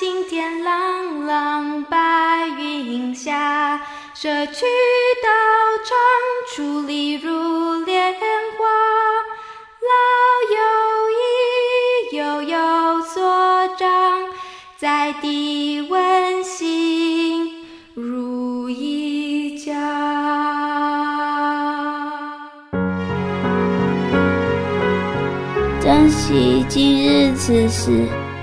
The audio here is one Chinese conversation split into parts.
青天朗朗，白云下，社区道场，矗立如莲花。老友谊，悠有所长，在地温馨如一家。珍惜今日此时，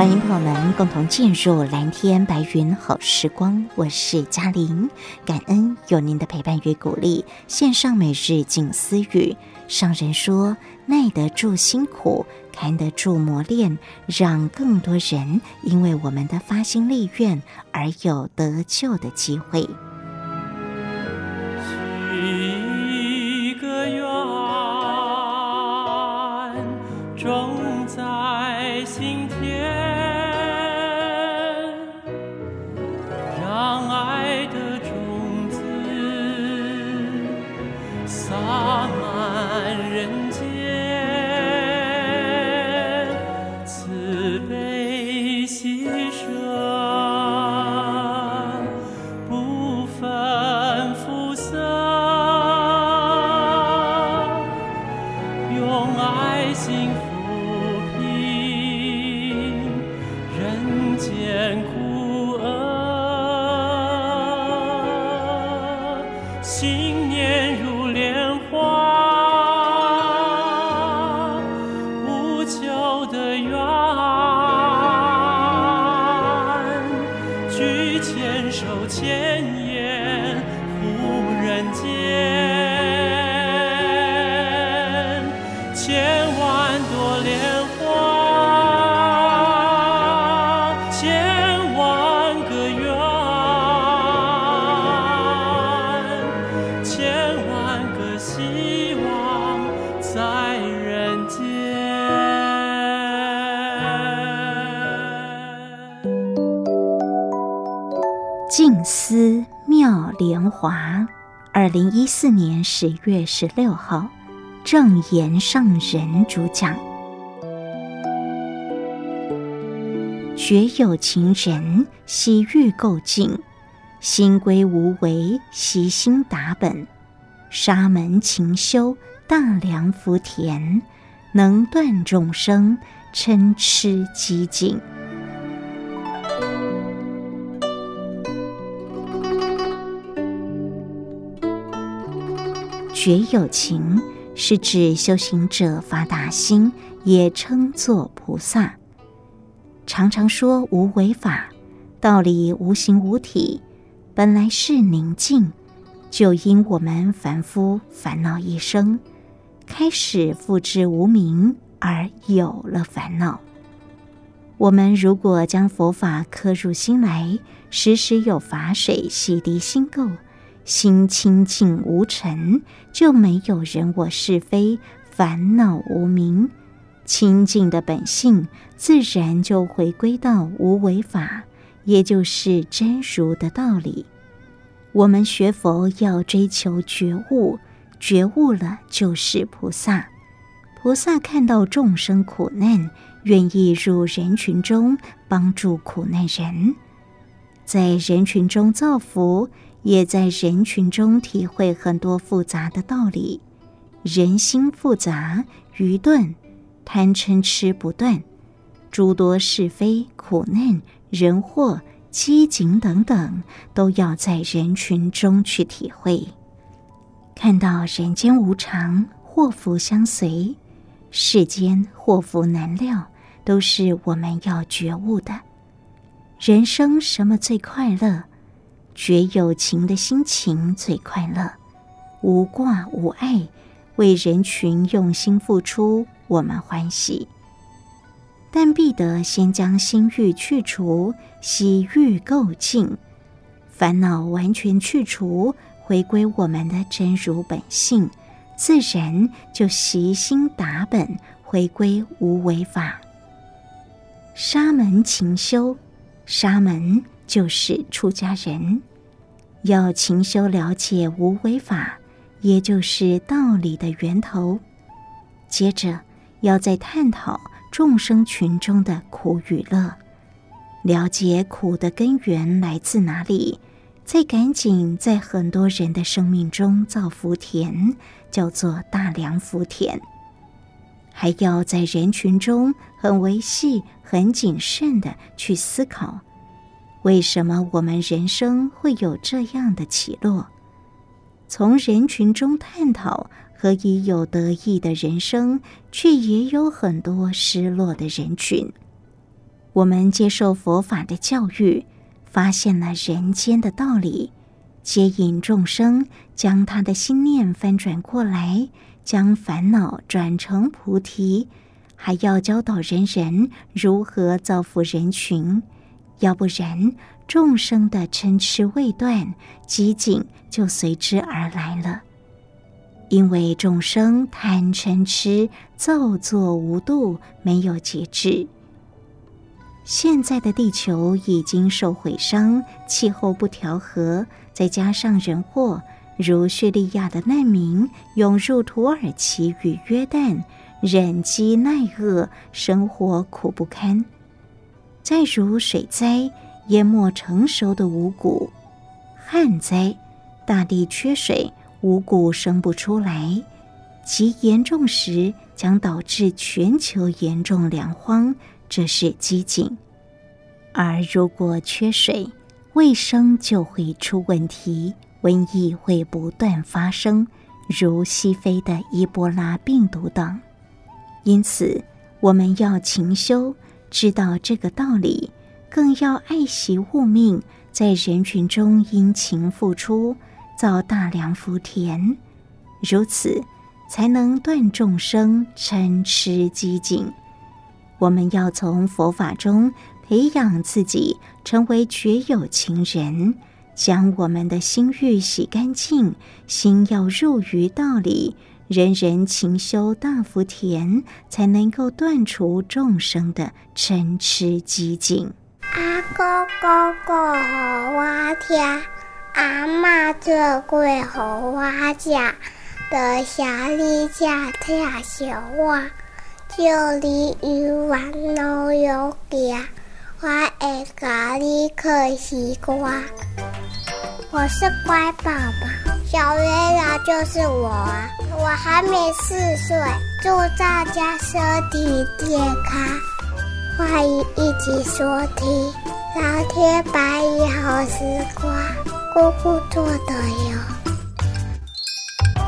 欢迎朋友们共同进入蓝天白云好时光，我是嘉玲，感恩有您的陪伴与鼓励。线上每日静思语，上人说：耐得住辛苦，扛得住磨练，让更多人因为我们的发心立愿而有得救的机会。四年十月十六号，正言上人主讲。觉有情人悉欲垢净，心归无为，悉心达本。沙门勤修，大良福田，能断众生嗔痴激进。觉有情是指修行者发大心，也称作菩萨。常常说无为法，道理无形无体，本来是宁静，就因我们凡夫烦恼一生，开始复至无明而有了烦恼。我们如果将佛法刻入心来，时时有法水洗涤心垢。心清净无尘，就没有人我是非、烦恼无明，清净的本性自然就回归到无为法，也就是真如的道理。我们学佛要追求觉悟，觉悟了就是菩萨。菩萨看到众生苦难，愿意入人群中帮助苦难人，在人群中造福。也在人群中体会很多复杂的道理，人心复杂，愚钝，贪嗔痴不断，诸多是非、苦难、人祸、饥馑等等，都要在人群中去体会。看到人间无常，祸福相随，世间祸福难料，都是我们要觉悟的。人生什么最快乐？觉有情的心情最快乐，无挂无碍，为人群用心付出，我们欢喜。但必得先将心欲去除，洗欲垢净，烦恼完全去除，回归我们的真如本性，自然就习心达本，回归无为法。沙门勤修，沙门就是出家人，要勤修了解无为法，也就是道理的源头。接着要再探讨。众生群中的苦与乐，了解苦的根源来自哪里，再赶紧在很多人的生命中造福田，叫做大良福田。还要在人群中很维系、很谨慎地去思考，为什么我们人生会有这样的起落？从人群中探讨。何以有得意的人生，却也有很多失落的人群？我们接受佛法的教育，发现了人间的道理，接引众生，将他的心念翻转过来，将烦恼转成菩提，还要教导人人如何造福人群。要不然，众生的嗔痴未断，寂静就随之而来了。因为众生贪嗔痴造作无度，没有节制。现在的地球已经受毁伤，气候不调和，再加上人祸，如叙利亚的难民涌入土耳其与约旦，忍饥耐饿，生活苦不堪。再如水灾，淹没成熟的五谷；旱灾，大地缺水。五谷生不出来，极严重时将导致全球严重粮荒，这是饥馑。而如果缺水，卫生就会出问题，瘟疫会不断发生，如西非的伊波拉病毒等。因此，我们要勤修，知道这个道理，更要爱惜物命，在人群中殷勤付出。造大良福田，如此才能断众生嗔痴激进。我们要从佛法中培养自己，成为绝有情人，将我们的心欲洗干净，心要入于道理，人人勤修大福田，才能够断除众生的嗔痴激进。阿哥哥哥好哇天。阿妈做过给我吃，的下里家太小哇，就你一碗老油鸡，我爱咖喱可西瓜。我是乖宝宝，小月亮就是我啊！我还没四岁，祝大家身体健康，欢迎一起收听《蓝天白云好时光》。姑姑做的哟。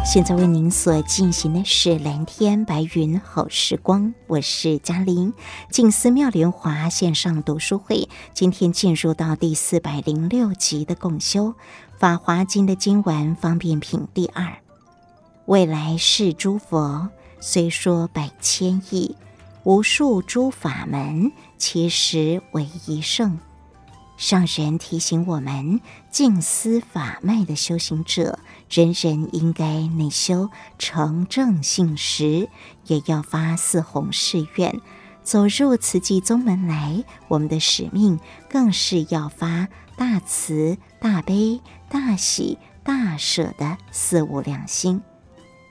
现在为您所进行的是蓝天白云好时光，我是嘉玲。静思妙莲华线上读书会，今天进入到第四百零六集的共修《法华经》的经文方便品第二。未来世诸佛虽说百千亿，无数诸法门，其实为一圣。上人提醒我们，静思法脉的修行者，人人应该内修成正信实，也要发四弘誓愿。走入慈济宗门来，我们的使命更是要发大慈、大悲、大喜、大舍的四无量心，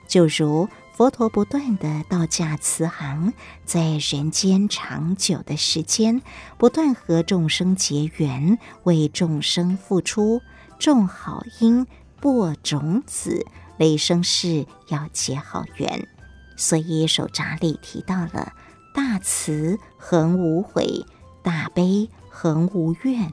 就如。佛陀不断的道驾慈航，在人间长久的时间，不断和众生结缘，为众生付出，种好因，播种子，累生世要结好缘。所以手札里提到了大慈恒无悔，大悲恒无怨，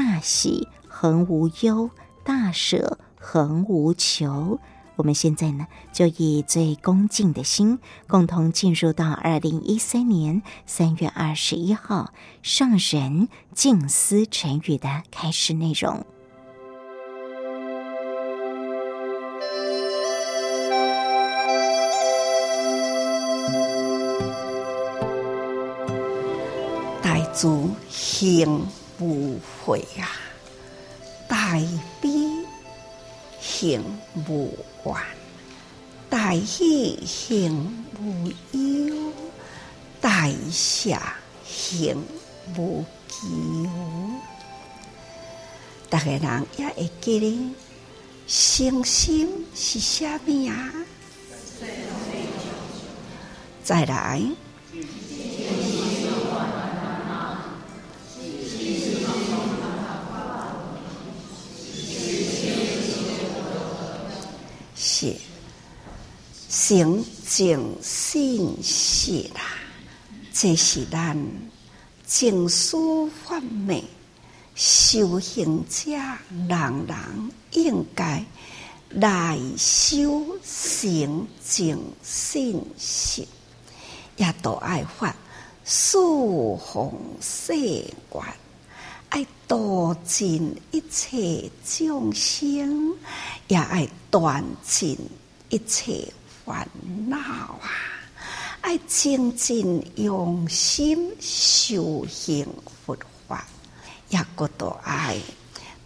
大喜恒无忧，大舍恒无求。我们现在呢，就以最恭敬的心，共同进入到二零一三年三月二十一号上人静思晨语的开始内容。大足行。无悔啊，大悲行无怨，大喜行无忧，大舍行无求。大家人也会记得，信心是啥物啊？再来。诚净信实啦，这是咱净思法门修行者人人应该来修诚净信实，也都爱发四弘誓愿，爱度尽一切众生。也爱断尽一切烦恼啊！爱静静用心修行佛法，也个都爱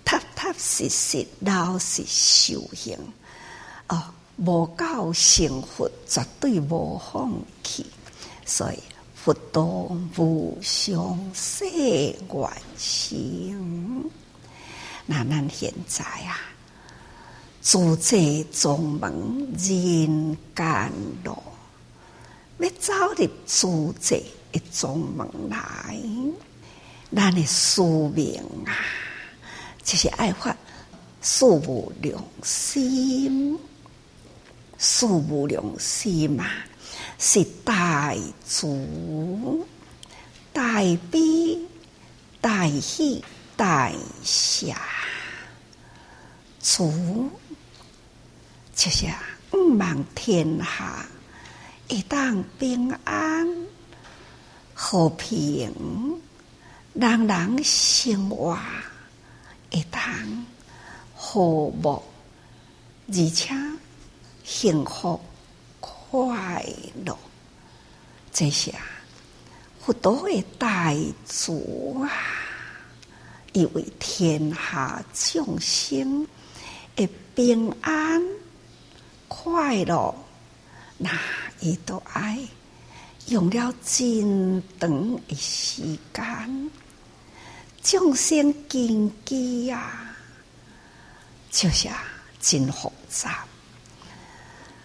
踏踏实实老实修行。哦，无够成佛绝对无放弃，所以佛道无上誓愿行。那咱现在啊。自在宗门人间路，要走入自在的宗门来，咱的使命啊，就是爱发四无良心，四无良心嘛，是大慈、大悲、大喜、大舍。慈就是毋望天下会当平安和平，人人生活会当和睦，而且幸福快乐。这些佛陀的大慈啊，以为天下众生。会平安快乐，那伊都爱用了真长的时间，众生根基呀，就是真复杂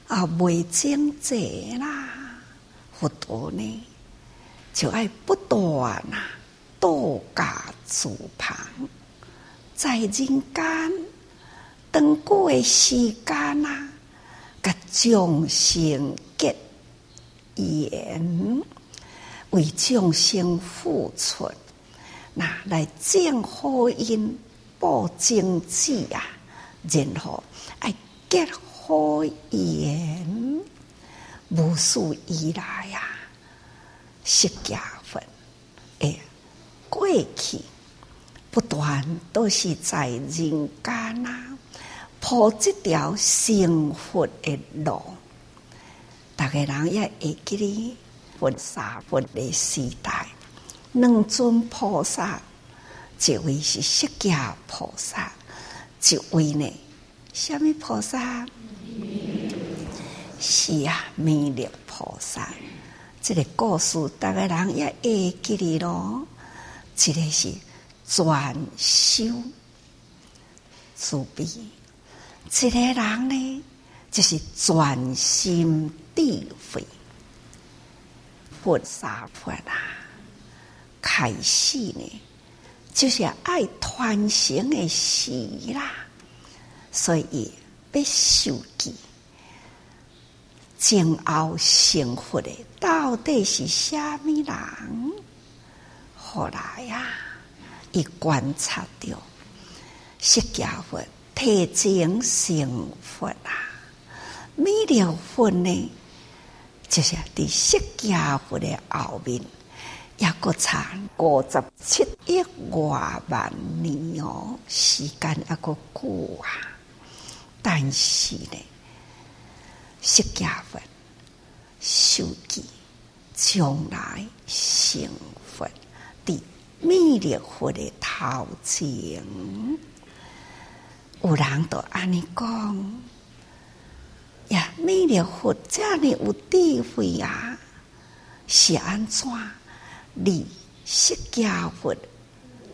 啊，未经者啦，佛陀呢，就爱不断啊，度假自旁，在人间。长久的时间啊，甲众生结缘，为众生付出，那来证好因报净智啊，然后爱结好缘，无数以来呀，释迦佛诶，过去不断都是在人间啊。铺这条幸福的路，大家人也会记得佛三佛的时代，两尊菩萨，一位是释迦菩萨，一位呢，什么菩萨？是啊，弥勒菩萨。这个故事，大家人也会记得咯。这个是专修慈悲。这个人呢，就是专心智慧，佛三佛啊，开始呢，就是爱传承的事啦。所以要受记，前后成佛的到底是虾米人？后来呀、啊，伊观察到释迦佛。提前成佛啊！弥勒佛呢，就是伫释迦佛的后面，也搁差五十七亿外万年哦，时间也搁久啊。但是呢，释迦佛受记将来成佛，伫弥勒佛的头前，有人都安尼讲呀，弥勒佛这样有智慧啊，是安怎？你释迦佛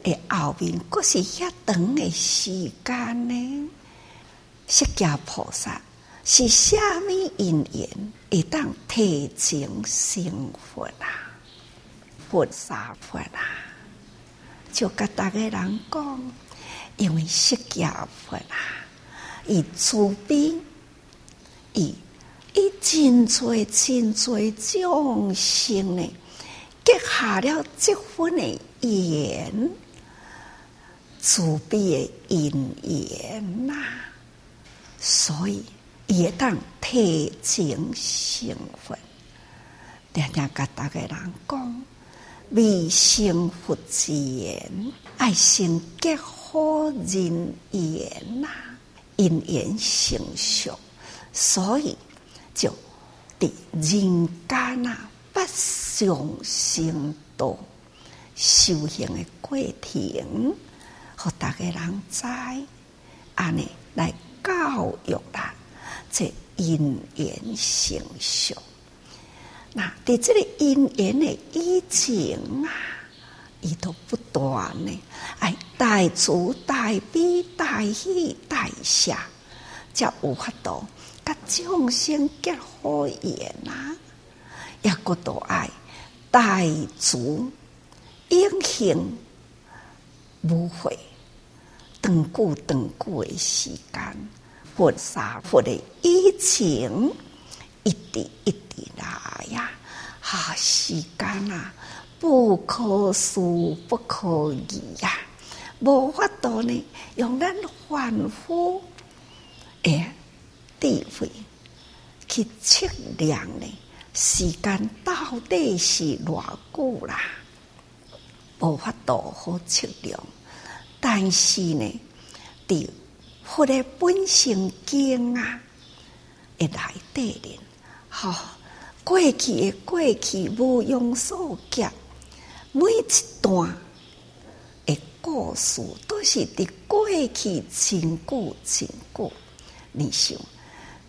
的后面，阁是遐长的时间呢？释迦菩萨是虾米因缘，会当提前成佛啊？佛萨佛啊？就甲大家人讲，因为释迦佛啊，伊慈悲，伊伊真济真济众生呢，结下了这份的缘，慈悲的因缘呐，所以伊会当提前成佛，常常甲大家人讲。未成佛前，爱先结好人缘呐，因缘成熟，所以就伫人间啊，不上生道修行的过程，互大家人知，安尼来教育咱，这因缘成熟。那伫即个因缘的以前啊，伊都不断呢，哎，大慈大悲大喜大舍，才有法度甲众生结好缘呐，也阁都爱大慈永恒无悔，长久长久的时间，佛沙佛的以前，一滴一滴来呀，哈时间啊，不可思不可议呀，无法度呢，用咱凡夫诶智慧去测量呢，时间到底是偌久啦？无法度好测量，但是呢，伫佛的本性经啊，会来对的。好、过去的过去无庸所及，每一段的故事都是伫过去真久真久。你想，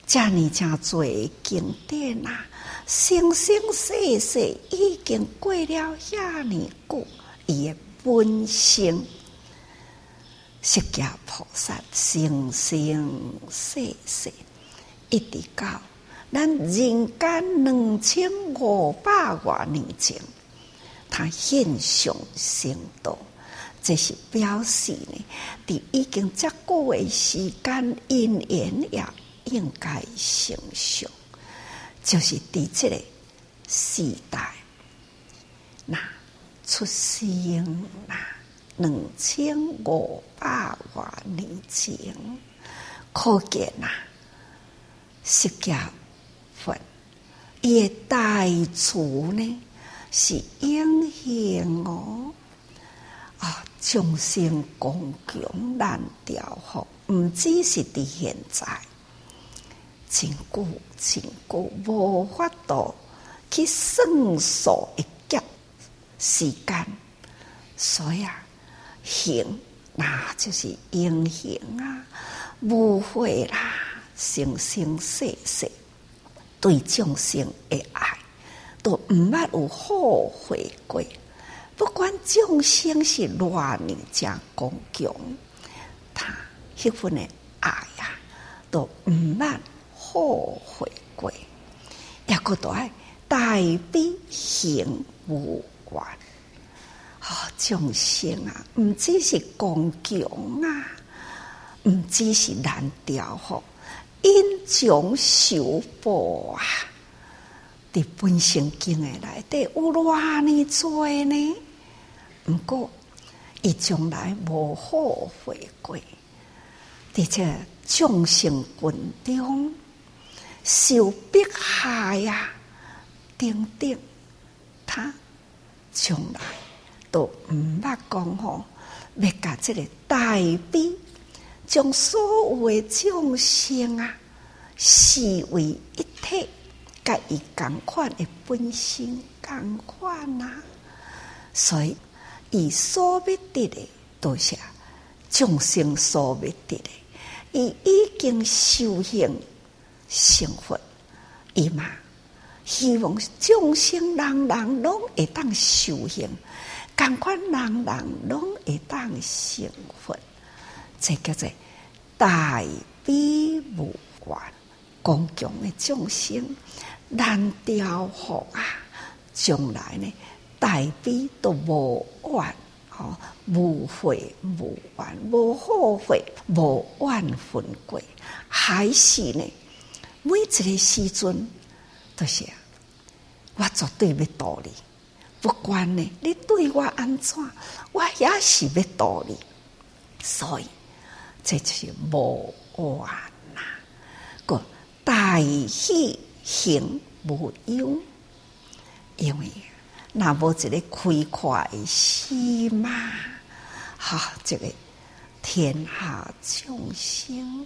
遮尔正济经典啊，生生世世已经过了遐尼久，伊的本性，释迦菩萨生生世世一直到。咱人间两千五百多年前，他现象生动，这是表示呢，伫已经足够的时间，因缘也应该成熟，就是伫这个时代，那出生那两千五百万年前，可见呐，释迦。伊的大慈呢，是英雄哦，啊，众生共穷难调伏，毋只是伫现在，真久真久无法度去算数一劫时间，所以啊，行那就是英雄啊，无悔啦，生生世世。对众生的爱，都毋捌有后悔过。不管众生是偌尔正刚强，他迄份的爱呀，都毋捌后悔过。也阁都爱大悲行无关。啊，众生啊，毋只是刚强啊，毋只是难调伏。因种受报啊！伫本性经的内底有偌尔多呢？毋过伊从来无后悔过，伫这众生群中受迫害呀，等等，他从来都毋捌讲吼，要甲这个大悲。将所有诶众生啊视为一体，甲伊共款诶本性共款啊，所以伊所要得的，都是众生所要得的。伊已经修行成佛，伊嘛希望众生人人拢会当修行，共款人人拢会当成佛，这叫做大悲无关，刚强的众生难雕琢啊！将来呢，大悲都无怨，吼，无悔无怨，无后悔，无怨愤悔，还是呢？每一个时阵都是啊，我绝对要道你，不管呢，你对我安怎，我也是要道你，所以这就是无怨呐，个大喜行无忧。因为那无一个开阔的心嘛，哈，这个天下众生，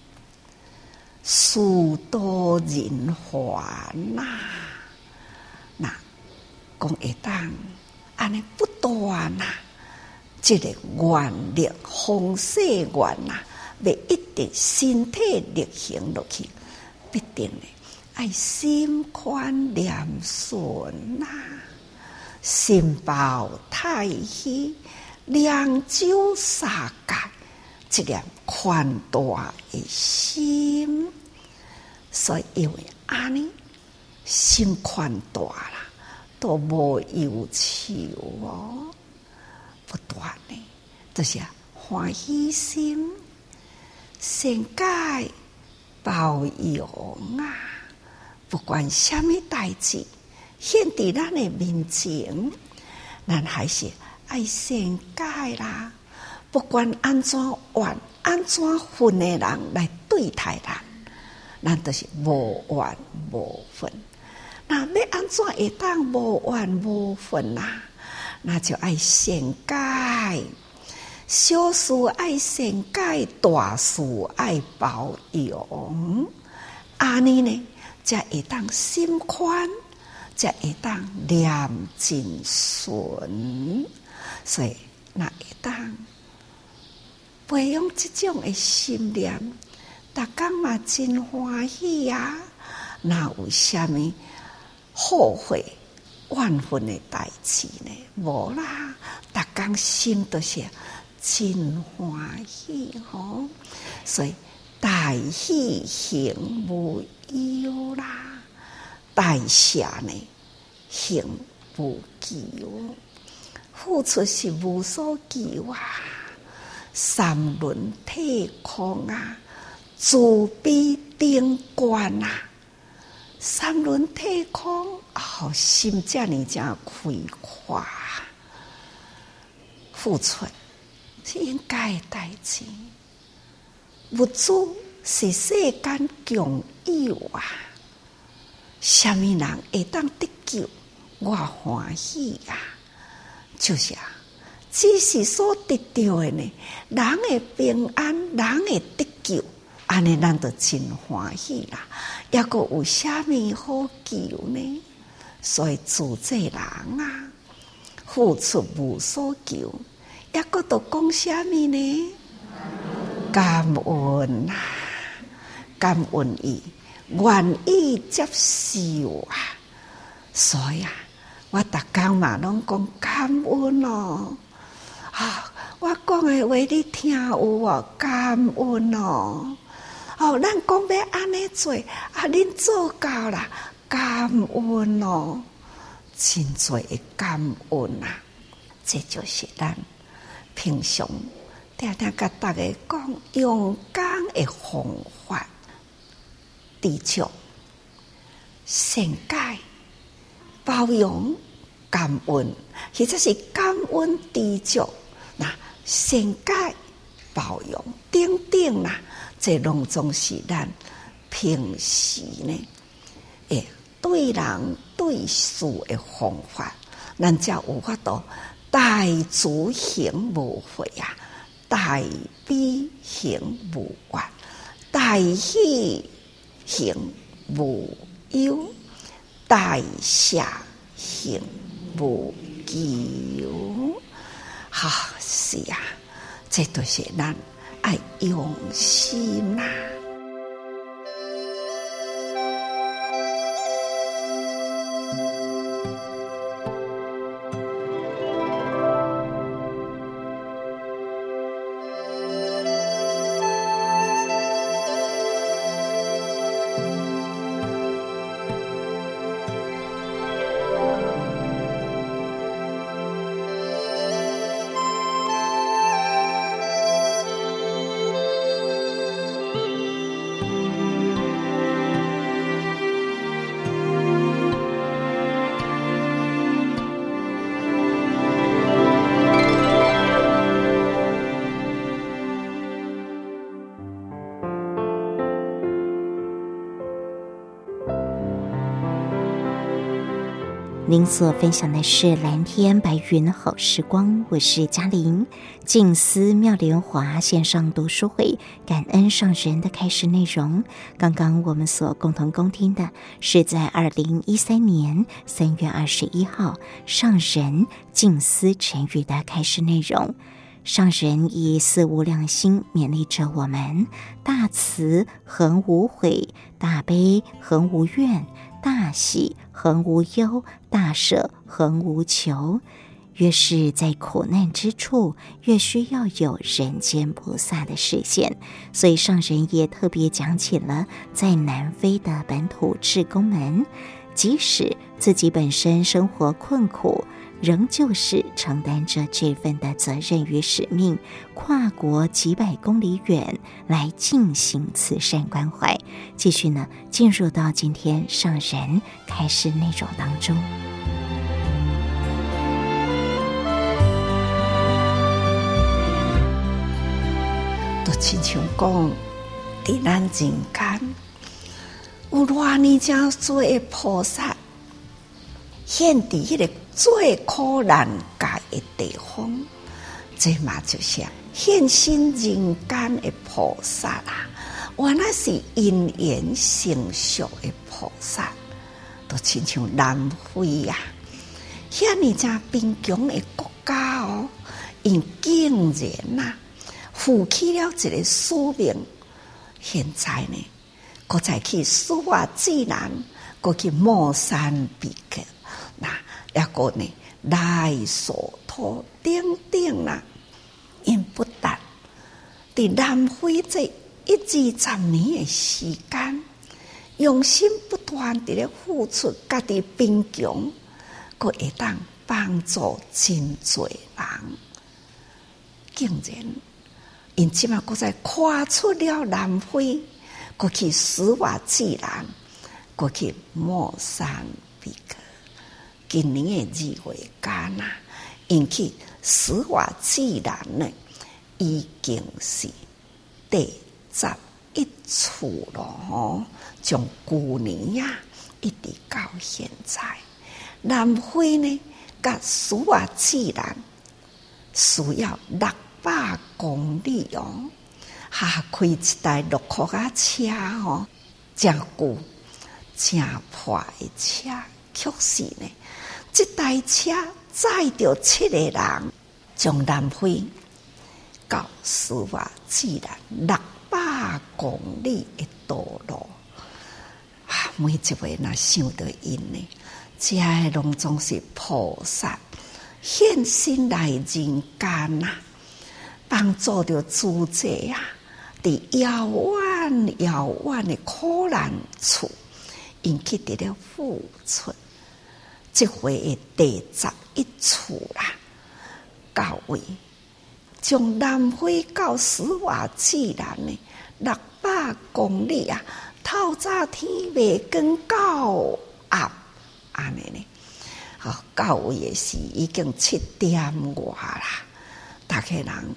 殊多人欢呐，那讲会当安尼不断呐，这个愿力丰盛愿呐，要一直身体力行落去，必定的。爱心宽念顺呐，心包太虚，两周三界，这样宽大的心，所以因为安尼心宽大啦，都无有求哦，不断的，就是欢喜心，善解包容啊。不管什么代志，现伫咱的面前，咱还是爱善解啦。不管安怎怨、安怎分的人来对待咱，咱都是无怨无分。那要安怎会当无怨无分呐？那就爱善解，小事爱善解，大事爱包容。安尼呢？才会当心宽，才会当念真顺，所以那会当培养这种的心念，大家嘛真欢喜呀！那有虾米后悔怨愤的代志呢？无啦，大家心都是真欢喜吼，所以大喜行无忧啦，大舍呢，行无求，付出是无所求啊。三轮体空啊，自比顶观啊。三轮体空，哦，心这呢才开阔。付出是应该的代志，物质是世间强。有啊，什么人会当得救？我欢喜啊！就是啊，只是所得到的呢，人的平安，人的得救，安尼咱就真欢喜啦。抑阁有啥物好求呢？所以自这人啊，付出无所求，抑阁都讲虾米呢？感恩啊，感恩伊。愿意接受啊，所以啊，我逐工嘛拢讲感恩哦。啊，我讲的话你听有无？感恩哦。哦，咱讲要安尼做，啊，恁做到啦，感恩哦。真济的感恩啊，这就是咱平常定定甲大家讲用功的方法。知足、善解、包容、感恩，或者是感恩、知足。那善解、包容，等等啦，这拢总是咱平时呢，诶，对人对事的方法，咱才有法度大慈行无悔啊，大悲行无怨，大喜。行无忧，大舍行无求，哈、是啊，这都是咱爱用心呐、您所分享的是蓝天白云好时光，我是嘉玲。静思妙莲华线上读书会，感恩上人的开示内容。刚刚我们所共同恭听的是在二零一三年三月二十一号上人静思晨语的开示内容。上人以四无量心勉励着我们：大慈恒无悔，大悲恒无怨。大喜恒无忧，大舍恒无求。越是在苦难之处，越需要有人间菩萨的视线。所以上人也特别讲起了在南非的本土志工们，即使自己本身生活困苦。仍旧是承担着这份的责任与使命，跨国几百公里远来进行慈善关怀。继续呢，进入到今天上人开示内容当中。都亲像讲，在咱人间有偌尼正做菩萨，现在迄个。最苦难解的地方，这嘛就是现身人间的菩萨啦。原来是因缘成熟的菩萨，都亲像南非呀，遐尼正贫穷的国家哦，因竟然呐负起了一个使命。现在呢，搁再去书画自然，搁去莫桑比克那。一个呢，来所托等等啦，因不但在南非这一二十年的时间，用心不断地咧付出，家己贫穷，搁会当帮助真济人，竟然因即马搁再跨出了南非，搁去斯瓦季兰，搁去莫桑比克。今年的二月间呐，引起斯瓦季兰呢，已经是第十一处了吼。从旧年呀，一直到现在，南非呢，甲斯瓦季兰需要六百公里哦，哈开一台洛克啊车哦，真旧、真破的车，确实呢。这台车载着七个人，从南非到斯瓦季兰六百公里的道路，啊！每一位那想到因呢，这些拢总是菩萨现身来人间呐，帮助着诸者啊，伫遥远遥远的苦难处，引起得了付出。这回的第十一处啦，到位从南非到斯瓦季兰呢，六百公里啊，透早天未光到暗，安尼呢，好到位的是已经七点外啦，大家人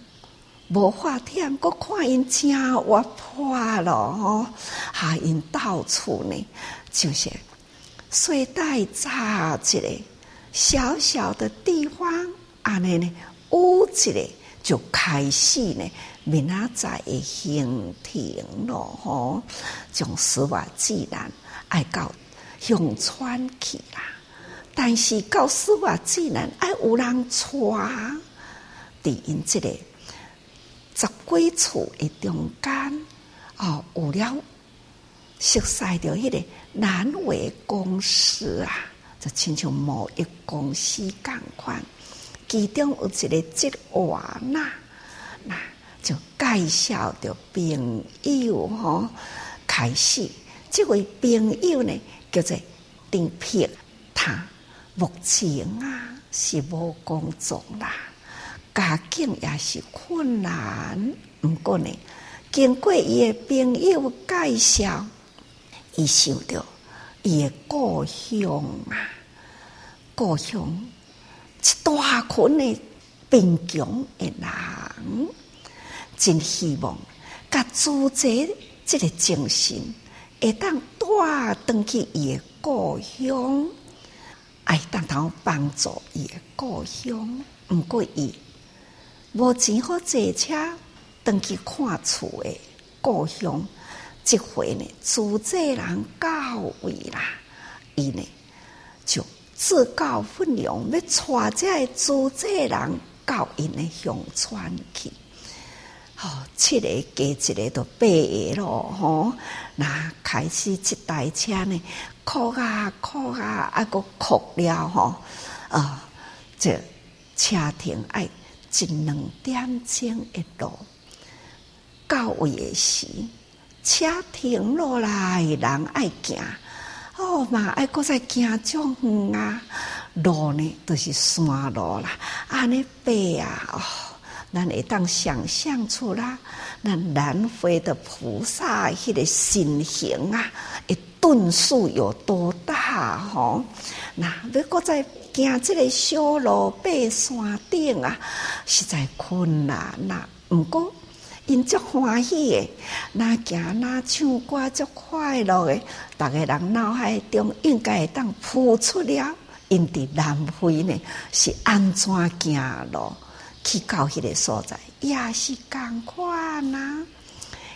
无法忝，搁看因真活泼咯吼，哈因到处呢就是。随带扎一个小小的地方，安尼呢，屋子咧就开始呢，明仔载的行程咯吼，从斯瓦季兰爱到乡村去啦，但是到斯瓦季兰爱有人带，伫因即个十几处的中间，哦，有了熟悉着迄个南伟公司啊，就亲像某一公司共款，其中有一个职员呐，那就介绍着朋友吼，开始，这位朋友呢叫做丁平，他目前啊是无工作啦，家境也是困难，毋过呢，经过伊个朋友介绍，伊想着伊个故乡啊，故乡一大群的贫穷的人，真希望甲主宰这个精神，会当带转去伊个故乡，爱当头帮助伊个故乡。毋过伊无钱好坐车转去看厝诶故乡。即回呢，主宰人到位啦，伊呢就自告奋勇要带这个主宰人到因的乡村去。哦，七个加一个都八个咯，吼！那开始一台车呢，哭啊哭啊，啊个哭了吼！啊，这车停爱一两点钟一路，到位的时，车停落来，人爱行，哦嘛爱搁再行种远啊，路呢都，就是山路啦，安尼爬啊，哦。咱会当想象出啦，那南非的菩萨迄个身形啊，会吨数有多大吼？那要搁再行这个小路爬山顶啊，实在困难呐。毋过因足欢喜诶，那行那唱歌足快乐诶，逐个人脑海中应该会当浮出了，因伫南非呢是安怎行路？去到迄个所在，也是共款呐。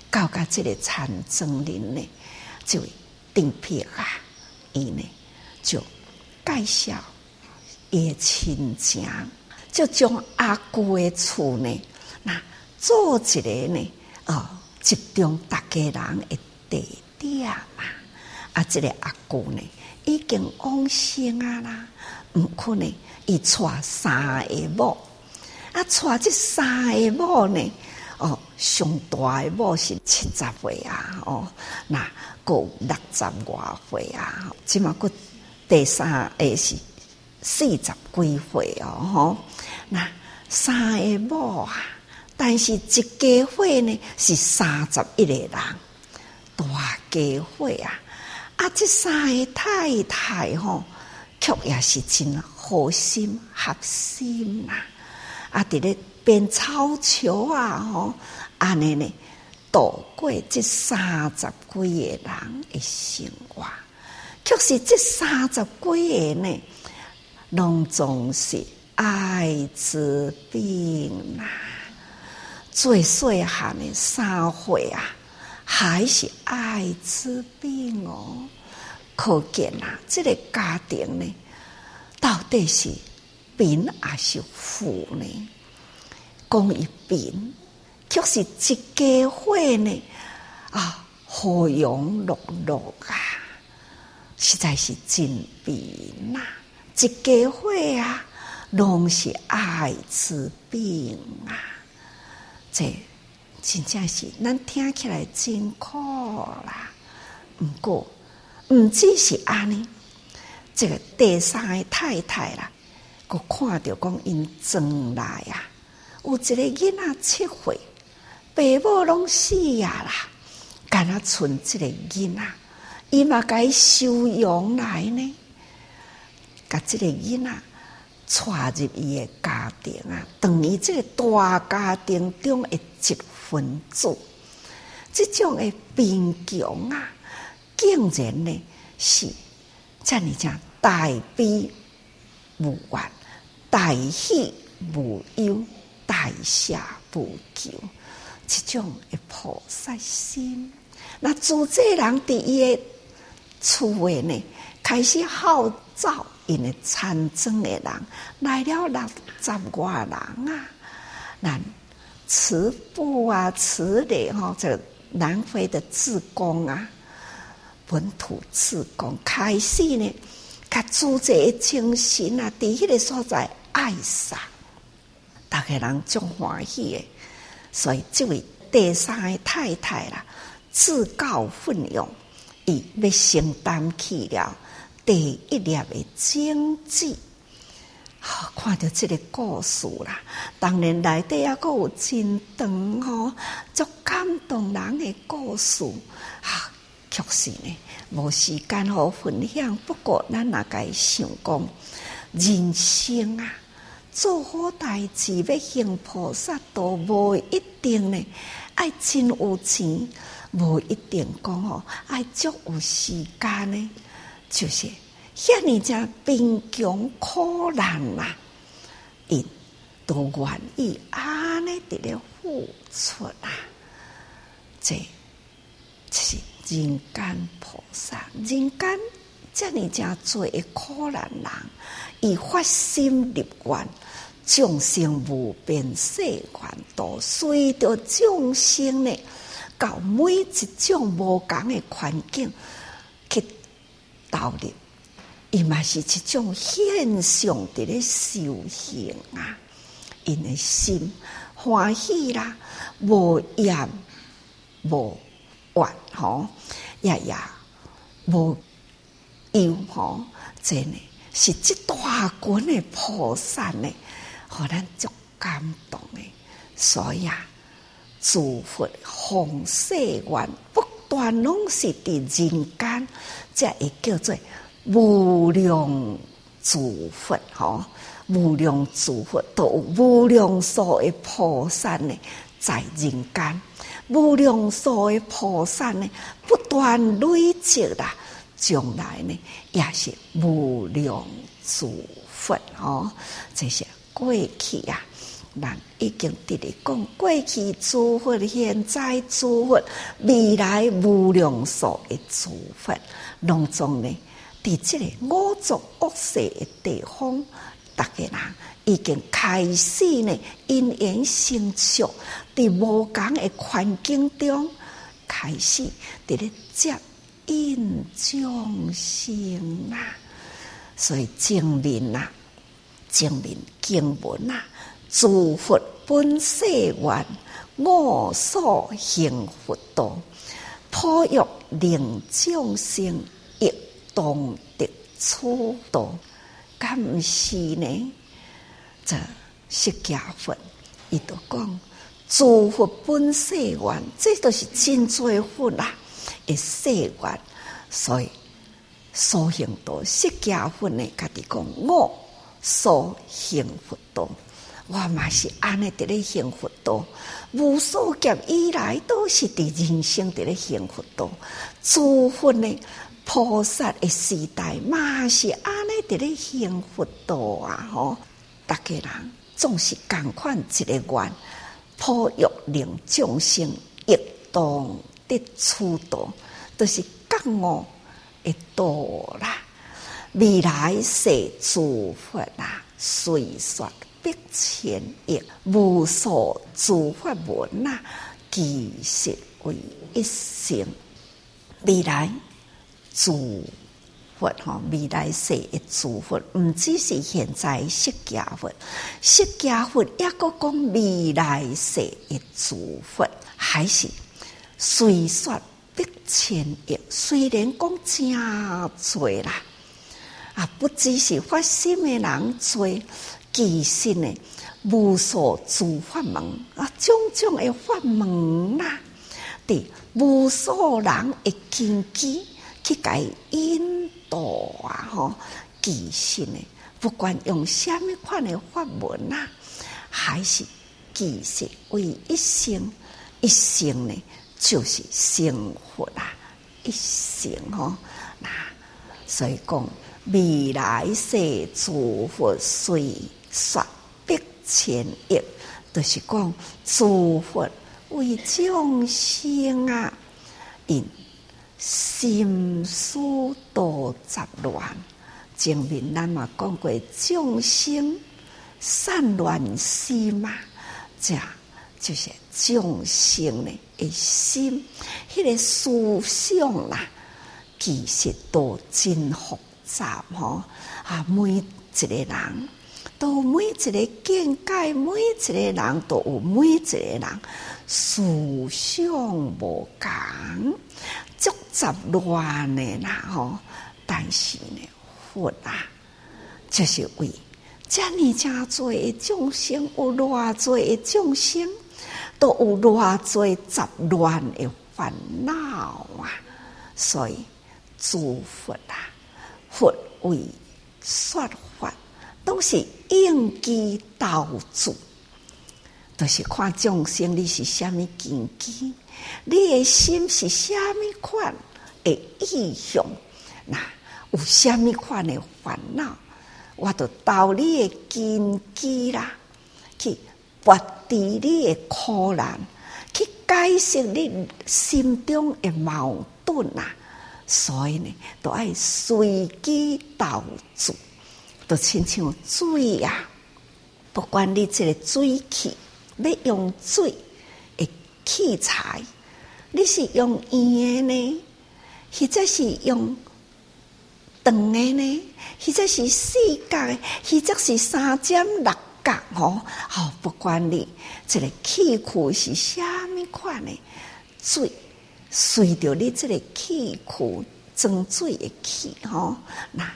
到甲即个田庄林呢，就定皮啊，伊呢就介绍伊亲情，就将阿姑的厝呢，做一个呢，哦，集中大家人的地点嘛。啊，即个阿姑呢，已经往生啊啦，毋可能伊娶三个某。啊，娶这三个某呢？哦，上大的某是七十岁啊，哦，那够六十外岁啊，即嘛个第三个是四十几岁哦，吼，那三个某啊，但是一家伙呢是三十一个人，大家伙啊，啊，这三个太太吼，却也是真好心合心呐。啊！伫咧编草桥啊，吼，安尼呢度过这三十几个人的生活，却是这三十几个呢，拢总是艾滋病啊！最细汉的三岁啊，还是艾滋病哦！可见啊，这个家庭呢，到底是？贫还是富呢？讲一贫，却是一家伙呢啊，和庸碌碌啊，实在是真贫呐！一家伙啊，拢是艾滋病啊，这真正是咱听起来真苦啦。毋过，毋只是安尼，这个第三个太太啦。我看到讲因转来啊，有一个囡仔七岁，爸母拢死啊啦，干那剩这个囡仔，伊嘛该收养来呢，甲这个囡仔带入伊个家庭啊，等于这个大家庭中的一份子。这种的贫穷啊，竟然呢是这样讲大悲无怨。大喜无忧，大舍无求，这种的菩萨心。那主宰人伫伊个厝诶呢，开始号召因个田庄诶人来了六十外人啊！那慈父啊，慈的哈，这、南非的志工啊，本土志工开始呢，甲主这精神啊，伫迄个所在爱上，大家人足欢喜的。所以这位第三个太太啦，自告奋勇，伊要承担起了第一粒的种子。好，看到这个故事啦，当然内底也阁有真长哦，足感动人的故事。啊，确实呢，无时间好分享。不过，咱也该想讲，人生啊，做好代志要行菩萨道，无一定呢，爱真有钱，无一定讲哦，爱足有时间呢，就是。遐尔正贫穷苦难呐，因都愿意安尼伫咧付出啊！这就是人间菩萨，人间遮尔正多诶苦难人，伊发心立愿，众生无边誓愿度，随着众生呢，到每一种无共诶环境去投入。伊嘛是一种现象的咧修行啊，因的心欢喜啦，无厌无怨吼，呀呀无忧吼，真诶是即大群的菩萨呢，互咱足感动诶。所以啊，祝福红色愿，不断拢是伫人间，才会叫做。无量诸佛，吼，无量诸佛都有无量数的菩萨呢，在人间，无量数的菩萨呢，不断累积啦，将来呢，也是无量诸佛，吼，这些过去啊，人已经伫咧讲，过去诸佛，现在诸佛，未来无量数的诸佛，当中呢。伫即个五浊恶世的地方，逐个人已经开始呢，因缘成熟，伫无共的环境中开始伫咧接引众生啦，所以证明啊，证明经文啊，诸佛本誓愿，我所行佛道，普欲令众生。当得初道，敢毋是呢？这释迦佛，伊都讲诸佛本誓愿，这都是真多佛啦，的誓愿。所以所行道，释迦佛呢，家己讲我所行佛道，我嘛是安尼伫咧行佛道，无数劫以来都是伫人生伫咧行佛道，诸佛呢？菩萨的时代嘛是安尼伫咧行佛道啊！吼，逐个人总是共款一个愿，普欲令众生一同得初道，都、就是觉悟的道啦。未来世诸佛啊，随说百千亿，无数诸法门啊，其实为一心。未来。诸佛哈，未来世的诸佛，毋只是现在释迦佛，释迦佛也阁讲未来世的诸佛，还是虽说百千亿。虽然讲真多啦，啊，不只是发心的人多，其实呢，无数诸法门啊，种种的法门呐，对无数人的根基。去改引导啊！吼，其实呢，不管用什么款的法门啊，还是其实为一生一生呢，就是成佛啊！一生吼，那所以讲未来世诸佛随说百千亿，就是讲诸佛为众生啊，因。心思多杂乱，前面咱嘛讲过众生散乱心嘛，这就是众生的一心，迄、个思想啦，其实都真复杂吼。啊，每一个人都每一个见解，每一个人都有每一个人思想无同，足杂乱的啦吼。但是呢，佛啊，就是为。遮尔真多的众生，有偌多的众生，都有偌多杂乱的烦恼啊！所以诸佛啊，佛为说法，都是应机导助，都、是看众生你是虾米根基，你的心是虾米款的意向，那有虾米款的烦恼。我着导你的根基啦，去拔除你的苦难，去解释你心中的矛盾啊！所以呢，都爱随机导助，都亲像水啊！不管你这个水器要用水的器材，你是用圆的呢，或者是用长的呢？或者是四角的，或者是三尖六角哦。好，不管你这个器具是虾米款的水，随着你这个器具装水的器吼，那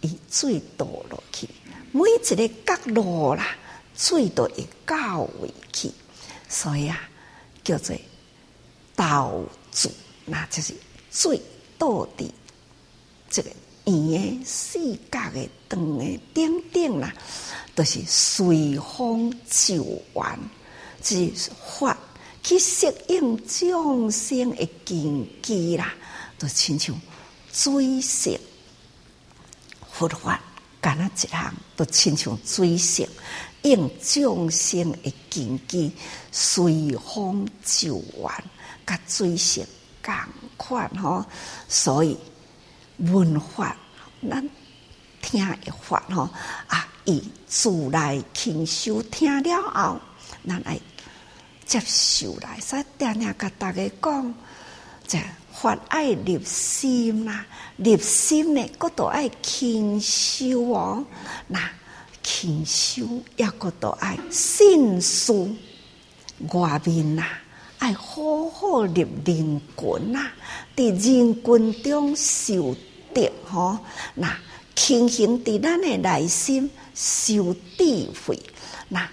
伊水倒落去，每一个角落啦，水都会到位去，所以啊，叫做导助，那就是水倒的这个。圆的、四角的、长的、顶顶啦，都、就是随风就完，是法去适应众生的根基啦，都亲像水性佛法，干那一项都亲像水性应众生的境界，随风就完，甲水性共款吼，所以。文化，咱听一法吼啊！以自来勤修听了后，咱来接受来。所以定定甲大家讲，这法爱入心啦，入心呢，搁都爱勤修哦。那勤修也搁都爱信书外面呐。爱好好入人群呐，伫人群中受德吼，那勤行伫咱的内心受智慧，那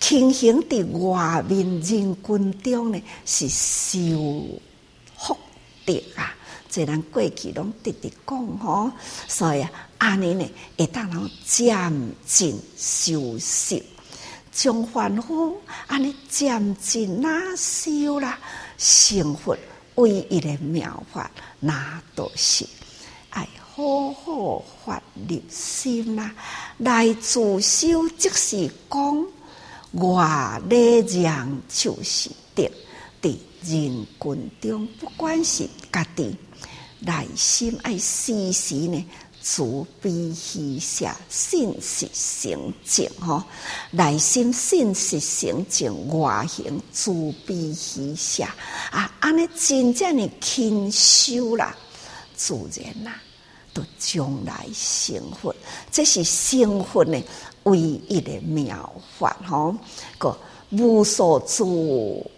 勤行伫外面人群中呢是受福德啊！这咱过去拢直直讲吼，所以啊，安尼呢会当人渐进修习。将凡夫安尼渐进那修啦，成佛唯一的妙法，那都是爱好好发入心啦。来自修即是讲，外力让就是德，伫人群中，不管是家己内心爱时时呢。慈悲喜舍，信实成净吼，内心信实成净，外形慈悲喜舍啊！安尼真正的勤修啦，自然啦，都将来成佛。这是成佛的唯一的妙法吼，个无所住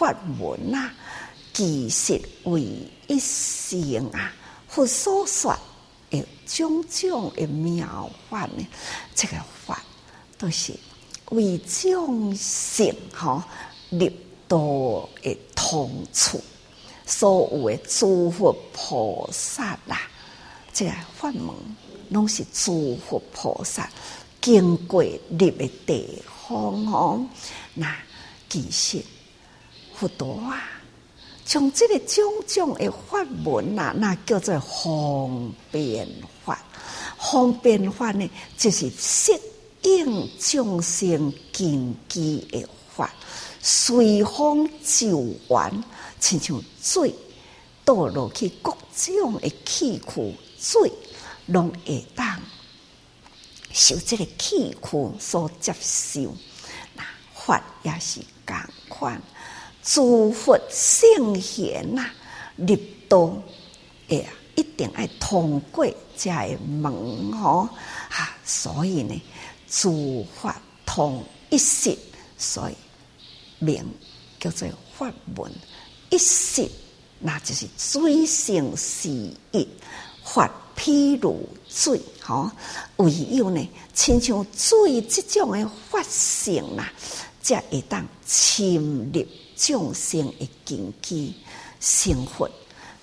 法门啊，其实为一生啊，佛所说。有种种的妙法呢，这个法都是为众生哈立道的通处，所有的诸佛菩萨啦，这个法门拢是诸佛菩萨经过立的地方哦。那其实佛陀啊。从这个种种的法门呐，那叫做方便法。方便法呢，就是适应众生根基的法，随风就完，亲像水倒落去各种的器具，水拢会当受这个器具所接受。那法也是共款。诸佛圣贤呐，入道哎，一定要通过这个门吼哈，所以呢，诸法同一实，所以名叫做法门。一实，那就是水性是一，法譬如水，吼，唯有呢，亲像水这种的法性啊，才会当侵入众生的根基，成佛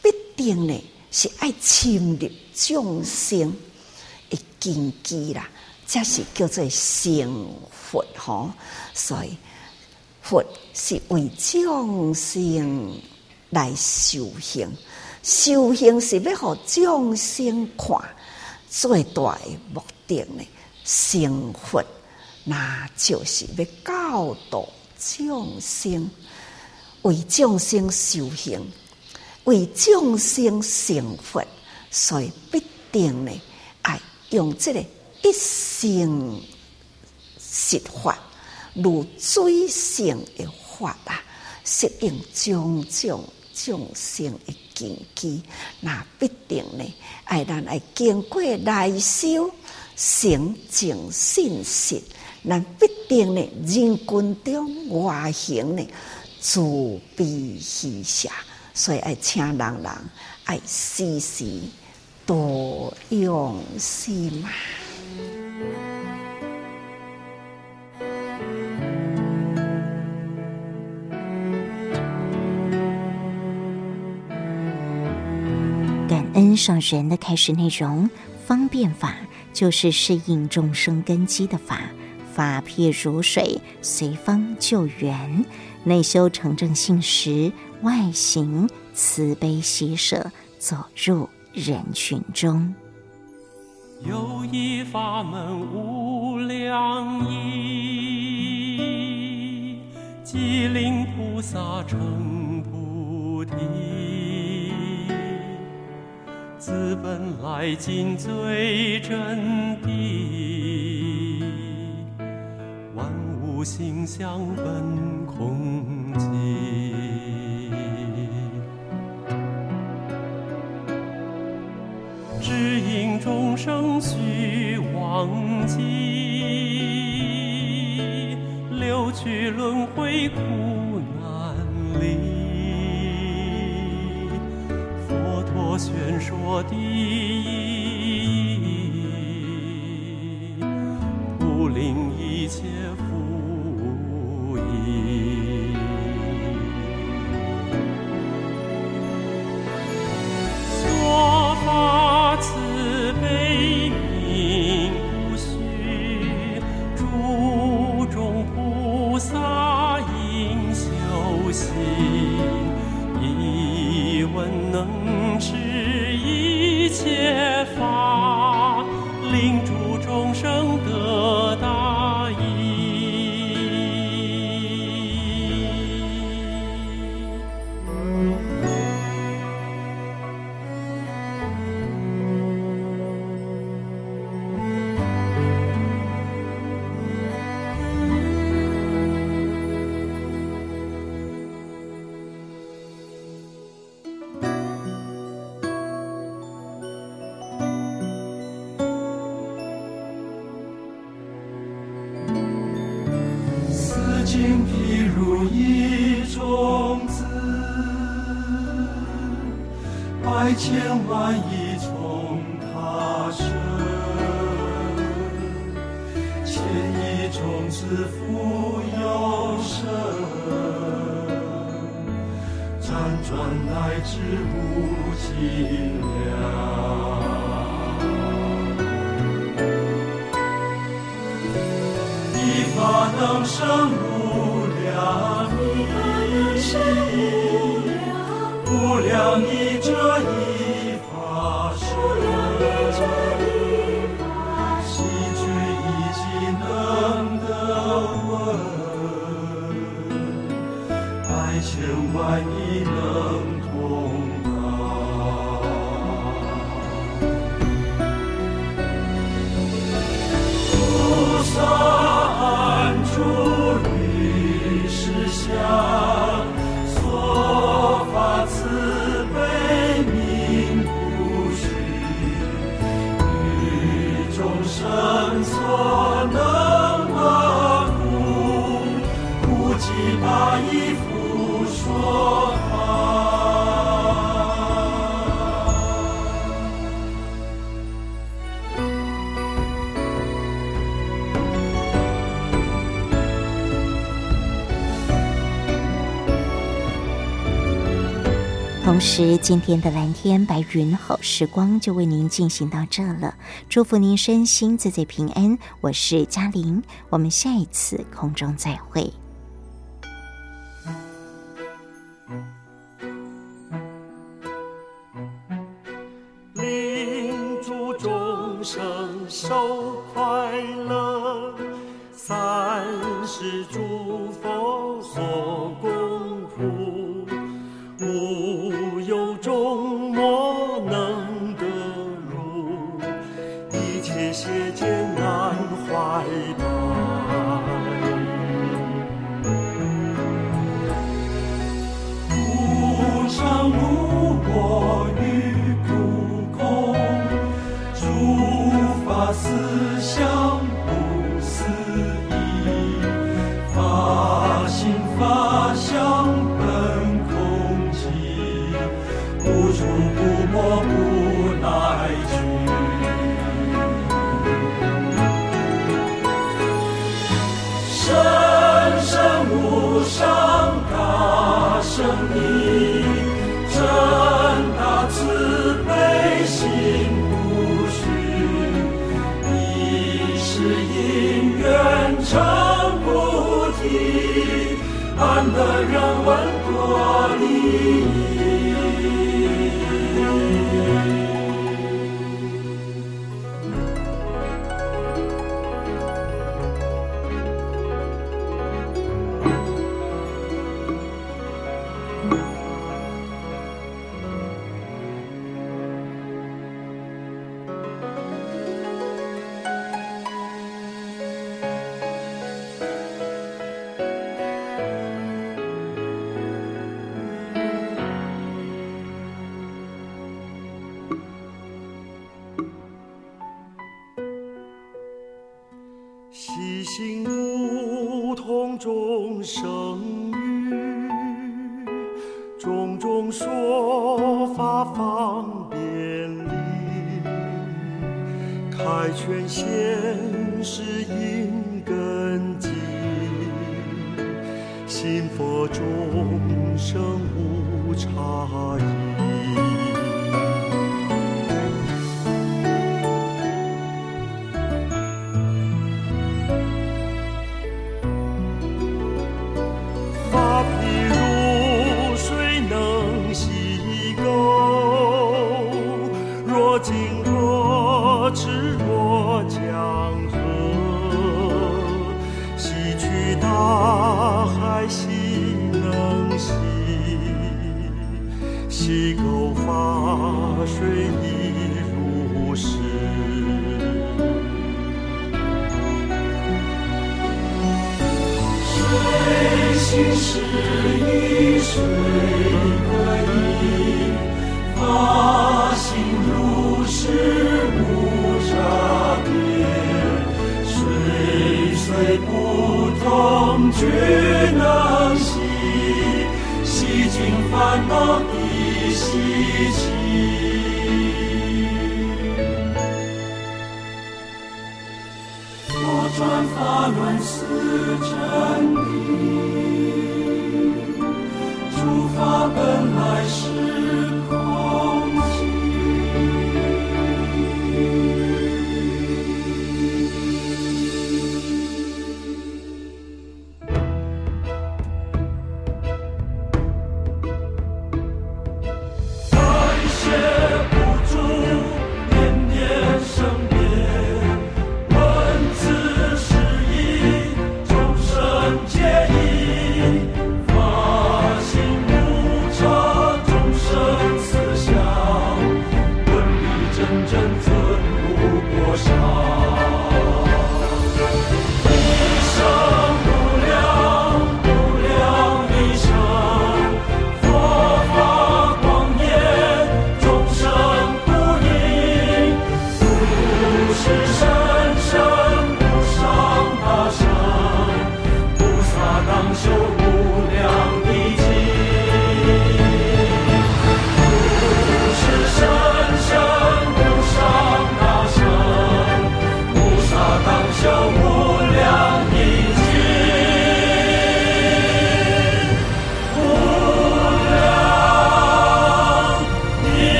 必定呢是爱侵入众生的根基啦，这是叫做成佛吼。所以佛是为众生来修行，修行是要互众生看，最大的目的呢，成佛那就是要教导众生。为众生修行，为众生成佛，所以必定呢，爱用这个一性实法，如水性的法啊，适应种种众生的根基，那必定呢，爱咱爱经过内修成净信实，那必定呢，人群中外形呢。自悲喜舍，所以爱请人人爱时时多用心嘛。感恩上人的开始内容，方便法就是适应众生根基的法，法譬如水，随方就源。内修成正信实，外行慈悲喜舍，走入人群中。有一法门无量意，即令菩萨成菩提。自本来尽最真谛，万物性相本。空寂，只因众生须忘记，六去轮回苦难离。佛陀宣说第一心譬如一种子，百千万亿从他生，千亿种子复有生，辗转乃至无尽量。一发等生。了你。时，今天的蓝天白云好时光就为您进行到这了。祝福您身心自在平安。我是嘉玲，我们下一次空中再会。